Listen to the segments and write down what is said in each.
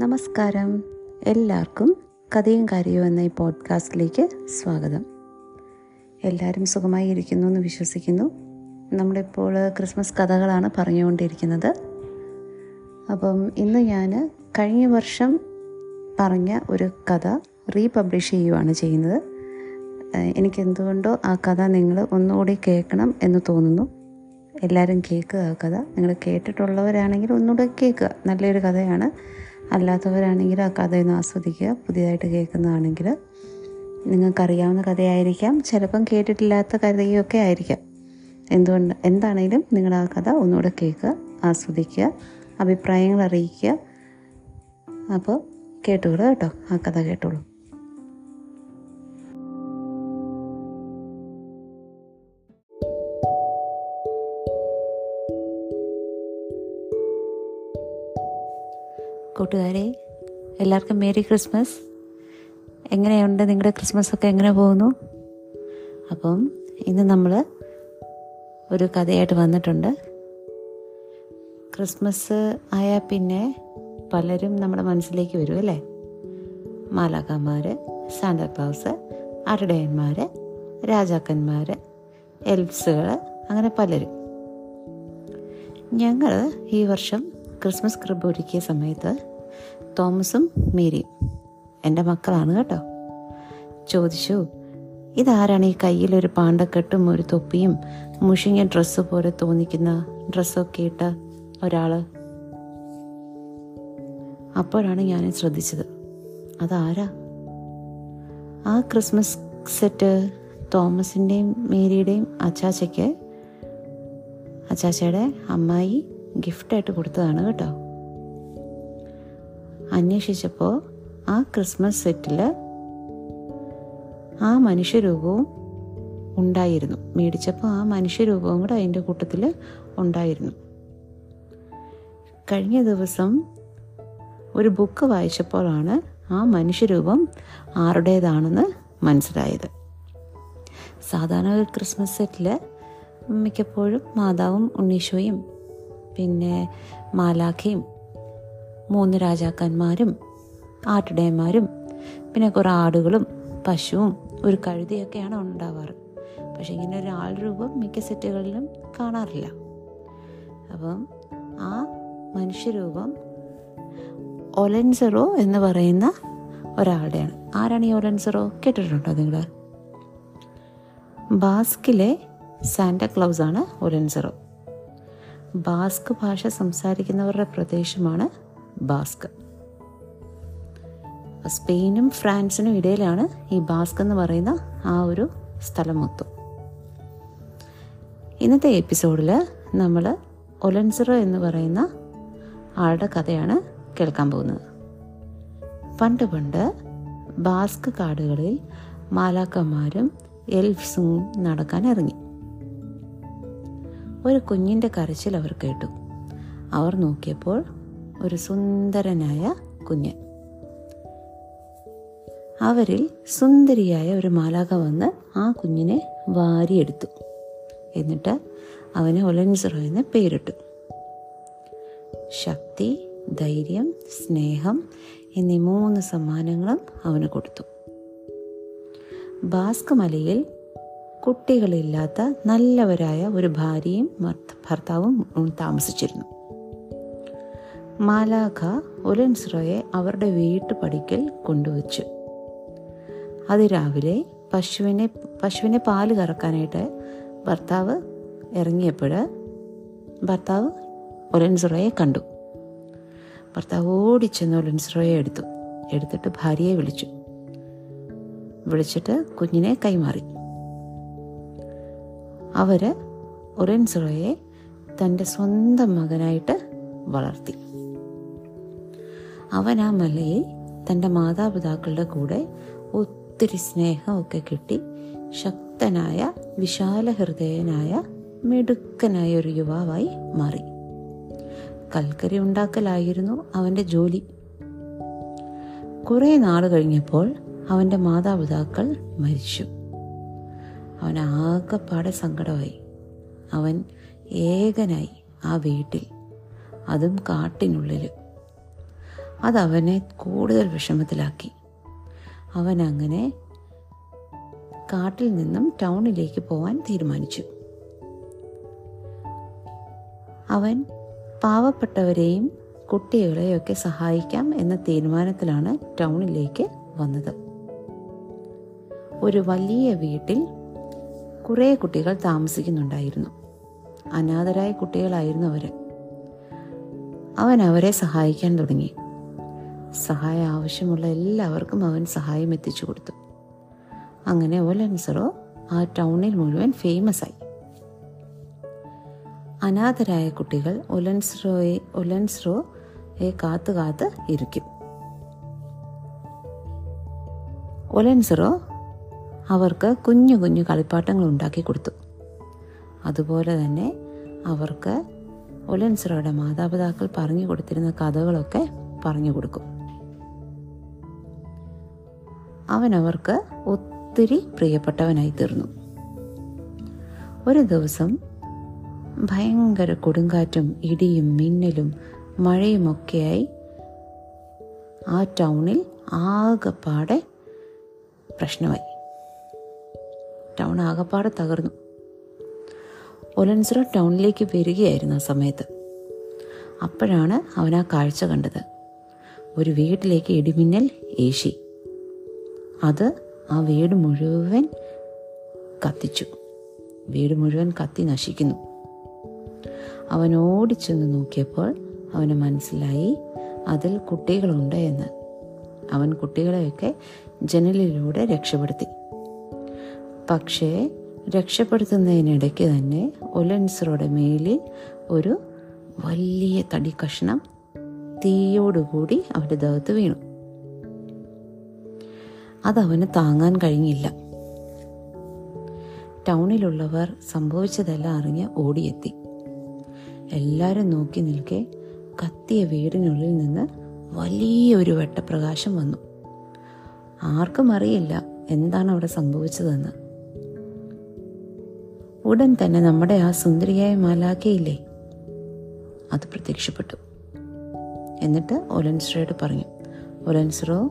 നമസ്കാരം. എല്ലാവർക്കും കഥയും കാര്യവും എന്ന ഈ പോഡ്കാസ്റ്റിലേക്ക് സ്വാഗതം. എല്ലാവരും സുഖമായി ഇരിക്കുന്നു എന്ന് വിശ്വസിക്കുന്നു. നമ്മളിപ്പോൾ ക്രിസ്മസ് കഥകളാണ് പറഞ്ഞുകൊണ്ടിരിക്കുന്നത്. അപ്പം ഇന്ന് ഞാൻ കഴിഞ്ഞ വർഷം പറഞ്ഞ ഒരു കഥ റീപബ്ലിഷ് ചെയ്യുവാണ് ചെയ്യുന്നത്. എനിക്കെന്തുകൊണ്ടോ ആ കഥ നിങ്ങൾ ഒന്നുകൂടി കേൾക്കണം എന്ന് തോന്നുന്നു. എല്ലാവരും കേൾക്കുക ആ കഥ. നിങ്ങൾ കേട്ടിട്ടുള്ളവരാണെങ്കിൽ ഒന്നുകൂടെ കേൾക്കുക. നല്ലൊരു കഥയാണ്. അല്ലാത്തവരാണെങ്കിൽ ആ കഥയൊന്ന് ആസ്വദിക്കുക. പുതിയതായിട്ട് കേൾക്കുന്നതാണെങ്കിൽ നിങ്ങൾക്കറിയാവുന്ന കഥയായിരിക്കാം. ചിലപ്പം കേട്ടിട്ടില്ലാത്ത കഥയൊക്കെ ആയിരിക്കാം. എന്തുകൊണ്ട്? എന്താണെങ്കിലും നിങ്ങൾ ആ കഥ ഒന്നുകൂടെ കേൾക്കുക ആസ്വദിക്കുക അഭിപ്രായങ്ങൾ അറിയിക്കുക. അപ്പോൾ കേട്ടോളൂ കേട്ടോ. ആ കഥ കേട്ടോളൂ. കൂട്ടുകാരെ എല്ലാവർക്കും മേരി ക്രിസ്മസ്. എങ്ങനെയുണ്ട് നിങ്ങളുടെ ക്രിസ്മസ് ഒക്കെ എങ്ങനെ പോകുന്നു? അപ്പം ഇന്ന് നമ്മൾ ഒരു കഥയായിട്ട് വന്നിട്ടുണ്ട്. ക്രിസ്മസ് ആയാൽ പിന്നെ പലരും നമ്മുടെ മനസ്സിലേക്ക് വരും അല്ലേ? മാലാക്കന്മാർ സാന്താക്ലാസ് അരുടയന്മാർ രാജാക്കന്മാർ എൽപ്സുകൾ അങ്ങനെ പലരും. ഞങ്ങൾ ഈ വർഷം ക്രിസ്മസ് ക്രിബ് ഒരുക്കിയ സമയത്ത് തോമസും മേരിയും. എന്റെ മക്കളാണ് കേട്ടോ. ചോദിച്ചു ഇതാരാണ് ഈ കയ്യിലൊരു പാണ്ടക്കെട്ടും ഒരു തൊപ്പിയും മുഷിഞ്ഞ ഡ്രസ്സ് പോലെ തോന്നിക്കുന്ന ഡ്രസ്സൊക്കെ ഇട്ട ഒരാൾ അപ്പോഴാണ് ഞാൻ ശ്രദ്ധിച്ചത്. അതാരാ? ആ ക്രിസ്മസ് സെറ്റ് തോമസിന്റെയും മേരിയുടെയും അച്ചാച്ചയ്ക്ക് അച്ചാച്ചയുടെ അമ്മായി ഗിഫ്റ്റായിട്ട് കൊടുത്തതാണ് കേട്ടോ. അന്വേഷിച്ചപ്പോൾ ആ ക്രിസ്മസ് സെറ്റിൽ ആ മനുഷ്യരൂപവും ഉണ്ടായിരുന്നു. മേടിച്ചപ്പോൾ ആ മനുഷ്യരൂപവും കൂടെ അതിന്റെ കൂട്ടത്തിൽ ഉണ്ടായിരുന്നു. കഴിഞ്ഞ ദിവസം ഒരു ബുക്ക് വായിച്ചപ്പോഴാണ് ആ മനുഷ്യരൂപം ആരുടേതാണെന്ന് മനസ്സിലായത്. സാധാരണ ഒരു ക്രിസ്മസ് സെറ്റിൽ മിക്കപ്പോഴും മാതാവും ഉണ്ണീശോയും പിന്നെ മാലാഖയും മൂന്ന് രാജാക്കന്മാരും ആട്ടിടയന്മാരും പിന്നെ കുറേ ആടുകളും പശുവും ഒരു കഴുതിയൊക്കെയാണ് ഉണ്ടാവാറ്. പക്ഷെ ഇങ്ങനെ ഒരു ആൾ രൂപം മിക്ക സെറ്റുകളിലും കാണാറില്ല. അപ്പം ആ മനുഷ്യരൂപം ഒലൻസറോ എന്ന് പറയുന്ന ഒരാളുടെയാണ്. ആരാണ് ഈ ഒലൻസറോ? കേട്ടിട്ടുണ്ടോ നിങ്ങൾ? ബാസ്കിലെ സാന്റക്ലൗസ് ആണ് ഒലൻസറോ. ബാസ്ക് ഭാഷ സംസാരിക്കുന്നവരുടെ പ്രദേശമാണ് ബാസ്ക് സ്പെയിനും ഫ്രാൻസിനും ഇടയിലാണ് ഈ ബാസ്ക് എന്ന് പറയുന്ന ആ ഒരു സ്ഥലം മൊത്തം. ഇന്നത്തെ എപ്പിസോഡിൽ നമ്മൾ ഒലൻസറോ എന്ന് പറയുന്ന ആളുടെ കഥയാണ് കേൾക്കാൻ പോകുന്നത്. പണ്ട് പണ്ട് ബാസ്ക് കാടുകളിൽ മാലാക്കന്മാരും എൽഫ്സും നടക്കാൻ ഇറങ്ങി. ഒരു കുഞ്ഞിന്റെ കരച്ചിൽ അവർ കേട്ടു. അവർ നോക്കിയപ്പോൾ ഒരു സുന്ദരനായ കുഞ്ഞ്. അവരിൽ സുന്ദരിയായ ഒരു മാലാക വന്ന് ആ കുഞ്ഞിനെ വാരിയെടുത്തു. എന്നിട്ട് അവന് ഒലൻസറോ എന്ന് പേരിട്ടു. ശക്തി ധൈര്യം സ്നേഹം എന്നീ മൂന്ന് സമ്മാനങ്ങളും അവന് കൊടുത്തു. ബാസ്ക് മലയിൽ കുട്ടികളില്ലാത്ത നല്ലവരായ ഒരു ഭാര്യയും ഭർത്താവും താമസിച്ചിരുന്നു. മാലാഖ ഒലൻസ്രോയെ അവരുടെ വീട്ടുപടിക്കൽ കൊണ്ടുവച്ചു. അത് രാവിലെ പശുവിനെ പശുവിനെ പാൽ കറക്കാനായിട്ട് ഭർത്താവ് ഇറങ്ങിയപ്പോൾ ഭർത്താവ് ഒലൻസ്രോയെ കണ്ടു. ഭർത്താവ് ഓടിച്ചെന്ന് ഒലൻസ്രോയെ എടുത്തു. എടുത്തിട്ട് ഭാര്യയെ വിളിച്ചു. വിളിച്ചിട്ട് കുഞ്ഞിനെ കൈമാറി. അവർ ഒരൻസുറയെ തന്റെ സ്വന്തം മകനായിട്ട് വളർത്തി. അവൻ ആ മലയിൽ തന്റെ മാതാപിതാക്കളുടെ കൂടെ ഒത്തിരി സ്നേഹമൊക്കെ കിട്ടി. ശക്തനായ വിശാല ഹൃദയനായ മിടുക്കനായ ഒരു യുവാവായി മാറി. കൽക്കരി ഉണ്ടാക്കലായിരുന്നു അവന്റെ ജോലി. കുറേ നാൾ കഴിഞ്ഞപ്പോൾ അവന്റെ മാതാപിതാക്കൾ മരിച്ചു. അവൻ ആകെപ്പാടെ സങ്കടമായി. അവൻ ഏകനായി ആ വീട്ടിൽ അതും കാട്ടിനുള്ളിൽ അതവനെ കൂടുതൽ വിഷമത്തിലാക്കി. അവൻ അങ്ങനെ കാട്ടിൽ നിന്നും ടൗണിലേക്ക് പോവാൻ തീരുമാനിച്ചു. അവൻ പാവപ്പെട്ടവരെയും കുട്ടികളെയൊക്കെ സഹായിക്കാം എന്ന തീരുമാനത്തിലാണ് ടൗണിലേക്ക് വന്നത്. ഒരു വലിയ വീട്ടിൽ കുറേ കുട്ടികൾ താമസിക്കുന്നുണ്ടായിരുന്നു. അനാഥരായ കുട്ടികളായിരുന്നു അവർ അവൻ അവരെ സഹായിക്കാൻ തുടങ്ങി. സഹായം ആവശ്യമുള്ള എല്ലാവർക്കും അവൻ സഹായം എത്തിച്ചു കൊടുത്തു. അങ്ങനെ ഒലൻസറോ ആ ടൗണിൽ മുഴുവൻ ഫേമസ് ആയി. അനാഥരായ കുട്ടികൾ ഒലൻസ്രോയെ ഒലൻസ്രോയെ കാത്തു കാത്ത് ഇരിക്കും. ഒലൻസറോ അവർക്ക് കുഞ്ഞു കുഞ്ഞു കളിപ്പാട്ടങ്ങൾ ഉണ്ടാക്കി കൊടുത്തു. അതുപോലെ തന്നെ അവർക്ക് ഒലൻസറോയുടെ മാതാപിതാക്കൾ പറഞ്ഞു കൊടുത്തിരുന്ന കഥകളൊക്കെ പറഞ്ഞു കൊടുക്കും. അവൻ അവർക്ക് ഒത്തിരി പ്രിയപ്പെട്ടവനായി തീർന്നു. ഒരു ദിവസം ഭയങ്കര കൊടുങ്കാറ്റും ഇടിയും മിന്നലും മഴയുമൊക്കെയായി ആ ടൗണിൽ ആകെപ്പാടെ പ്രശ്നമായി. ടൗൺ ആകെപ്പാടെ തകർന്നു. ഒലൻസുറ ടൗണിലേക്ക് വരികയായിരുന്നു ആ സമയത്ത്. അപ്പോഴാണ് അവൻ ആ കാഴ്ച കണ്ടത്. ഒരു വീട്ടിലേക്ക് ഇടിമിന്നൽ ഏശി. അത് ആ വീട് മുഴുവൻ കത്തിച്ചു. വീട് മുഴുവൻ കത്തി നശിക്കുന്നു. അവൻ ഓടിച്ചെന്ന് നോക്കിയപ്പോൾ അവന് മനസ്സിലായി അതിൽ കുട്ടികളുണ്ട് എന്ന്. അവൻ കുട്ടികളെയൊക്കെ ജനലിലൂടെ രക്ഷപ്പെടുത്തി. പക്ഷേ രക്ഷപ്പെടുത്തുന്നതിനിടയ്ക്ക് തന്നെ ഒലൻസറുടെ മേലിൽ ഒരു വലിയ തടി കഷ്ണം തീയോടുകൂടി അവന്റെ ദേഹത്ത് വീണു. അതവന് താങ്ങാൻ കഴിഞ്ഞില്ല. ടൗണിലുള്ളവർ സംഭവിച്ചതെല്ലാം അറിഞ്ഞ് ഓടിയെത്തി. എല്ലാവരും നോക്കി നിൽക്കെ കത്തിയ വീടിനുള്ളിൽ നിന്ന് വലിയൊരു വെട്ടപ്രകാശം വന്നു. ആർക്കും അറിയില്ല എന്താണ് അവിടെ സംഭവിച്ചതെന്ന്. ഉടൻ തന്നെ നമ്മുടെ ആ സുന്ദരിയായ മാലാക്കയില്ലേ അത് പ്രത്യക്ഷപ്പെട്ടു. എന്നിട്ട് ഒലൻസ്രയോട് പറഞ്ഞു ഒലൻസ്രോ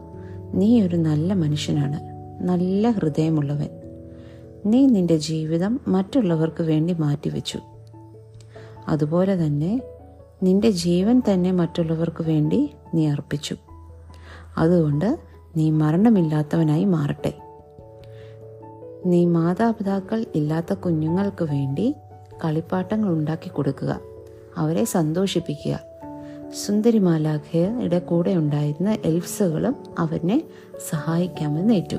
നീ ഒരു നല്ല മനുഷ്യനാണ്. നല്ല ഹൃദയമുള്ളവൻ. നീ നിന്റെ ജീവിതം മറ്റുള്ളവർക്ക് വേണ്ടി മാറ്റിവെച്ചു. അതുപോലെ തന്നെ നിന്റെ ജീവൻ തന്നെ മറ്റുള്ളവർക്ക് വേണ്ടി നീ അർപ്പിച്ചു. അതുകൊണ്ട് നീ മരണമില്ലാത്തവനായി മാറട്ടെ. നീ മാതാപിതാക്കൾ ഇല്ലാത്ത കുഞ്ഞുങ്ങൾക്ക് വേണ്ടി കളിപ്പാട്ടങ്ങൾ ഉണ്ടാക്കി കൊടുക്കുക. അവരെ സന്തോഷിപ്പിക്കുക. സുന്ദരിമാലാഖയുടെ കൂടെ ഉണ്ടായിരുന്ന എൽഫ്സുകളും അവനെ സഹായിക്കാമെന്ന് ഏറ്റു.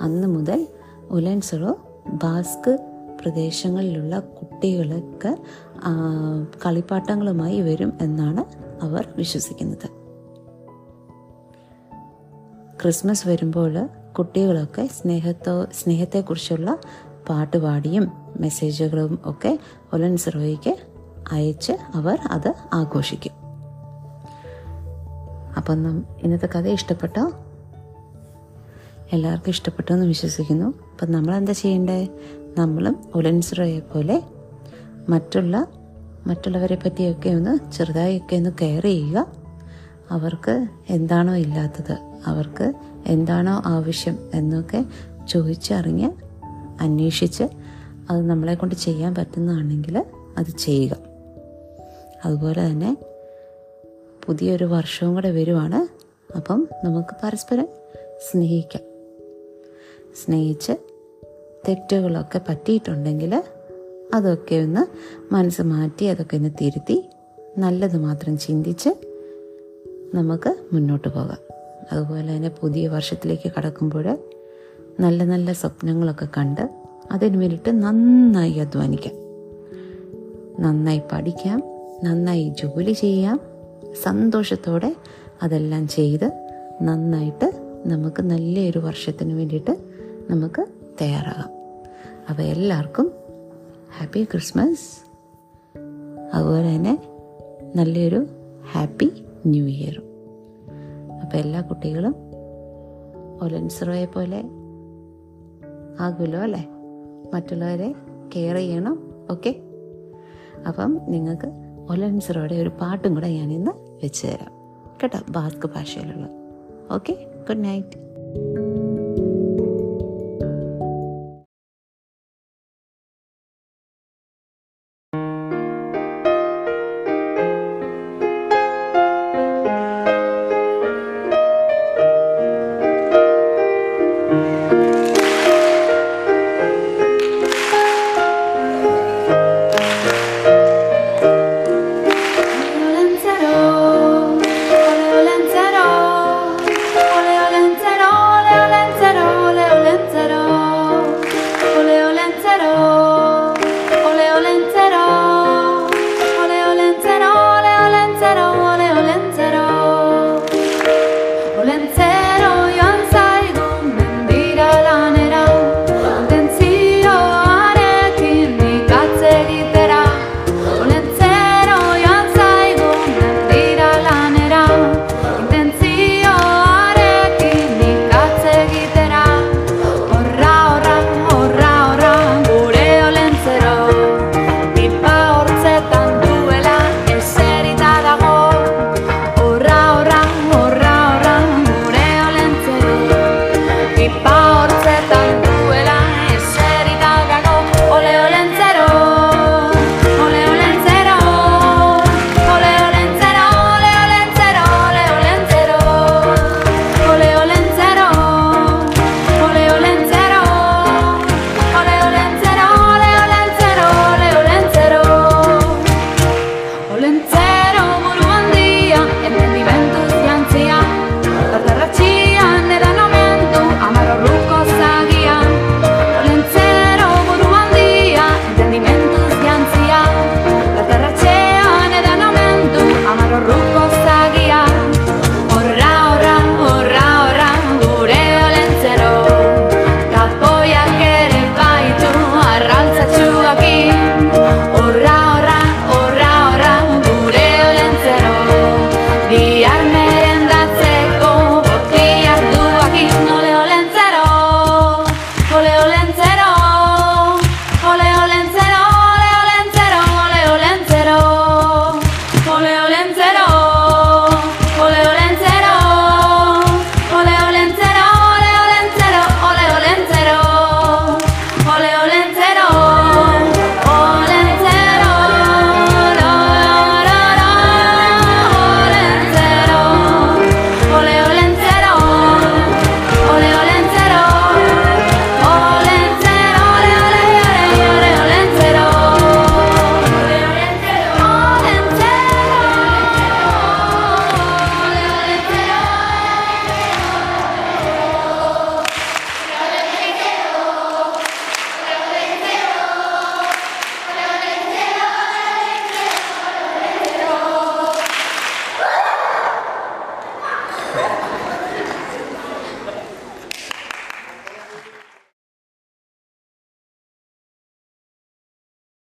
അന്ന് മുതൽ ഉലൻസറോ ബാസ്ക് പ്രദേശങ്ങളിലുള്ള കുട്ടികൾക്ക് കളിപ്പാട്ടങ്ങളുമായി വരും എന്നാണ് അവർ വിശ്വസിക്കുന്നത്. ക്രിസ്മസ് വരുമ്പോൾ കുട്ടികളൊക്കെ സ്നേഹത്തോ സ്നേഹത്തെക്കുറിച്ചുള്ള പാട്ടുപാടിയും മെസ്സേജുകളും ഒക്കെ ഒലൻസറോയ്ക്ക് അയച്ച് അവർ അത് ആഘോഷിക്കും. അപ്പം ഇന്നത്തെ കഥ ഇഷ്ടപ്പെട്ടോ? എല്ലാവർക്കും ഇഷ്ടപ്പെട്ടു എന്ന് വിശ്വസിക്കുന്നു. അപ്പം നമ്മൾ എന്താ ചെയ്യേണ്ടത് നമ്മളും ഒലൻസറോയെ പോലെ മറ്റുള്ള മറ്റുള്ളവരെ പറ്റിയൊക്കെ ഒന്ന് ചെറുതായൊക്കെ ഒന്ന് കെയർ ചെയ്യുക. അവർക്ക് എന്താണോ ഇല്ലാത്തത് അവർക്ക് എന്താണോ ആവശ്യം എന്നൊക്കെ ചോദിച്ചറിഞ്ഞ് അന്വേഷിച്ച് അത് നമ്മളെ കൊണ്ട് ചെയ്യാൻ പറ്റുന്നതാണെങ്കിൽ അത് ചെയ്യുക. അതുപോലെ തന്നെ പുതിയൊരു വർഷവും കൂടെ വരുവാണ്. അപ്പം നമുക്ക് പരസ്പരം സ്നേഹിക്കാം. സ്നേഹിച്ച് തെറ്റുകളൊക്കെ പറ്റിയിട്ടുണ്ടെങ്കിൽ അതൊക്കെ ഒന്ന് മനസ്സ് മാറ്റി അതൊക്കെ ഒന്ന് തിരുത്തി നല്ലത് മാത്രം ചിന്തിച്ച് നമുക്ക് മുന്നോട്ട് പോകാം. അതുപോലെ തന്നെ പുതിയ വർഷത്തിലേക്ക് കടക്കുമ്പോൾ നല്ല നല്ല സ്വപ്നങ്ങളൊക്കെ കണ്ട് അതിന് വേണ്ടിയിട്ട് നന്നായി അധ്വാനിക്കാം. നന്നായി പഠിക്കാം. നന്നായി ജോലി ചെയ്യാം. സന്തോഷത്തോടെ അതെല്ലാം ചെയ്ത് നന്നായിട്ട് നമുക്ക് നല്ലൊരു വർഷത്തിന് വേണ്ടിയിട്ട് നമുക്ക് തയ്യാറാകാം. അപ്പോൾ എല്ലാവർക്കും ഹാപ്പി ക്രിസ്മസ്. അതുപോലെ തന്നെ നല്ലൊരു ഹാപ്പി ന്യൂ ഇയറും അപ്പോൾ എല്ലാ കുട്ടികളും ഒലൻസറോയെ പോലെ ആകുമല്ലോ അല്ലേ? മറ്റുള്ളവരെ കെയർ ചെയ്യണം. ഓക്കെ? അപ്പം നിങ്ങൾക്ക് ഒലൻസറോയുടെ ഒരു പാട്ടും കൂടെ ഞാൻ ഇന്ന് വെച്ച് തരാം. കേട്ടോ? ബാസ്ക് ഭാഷയിലുള്ള. Okay good night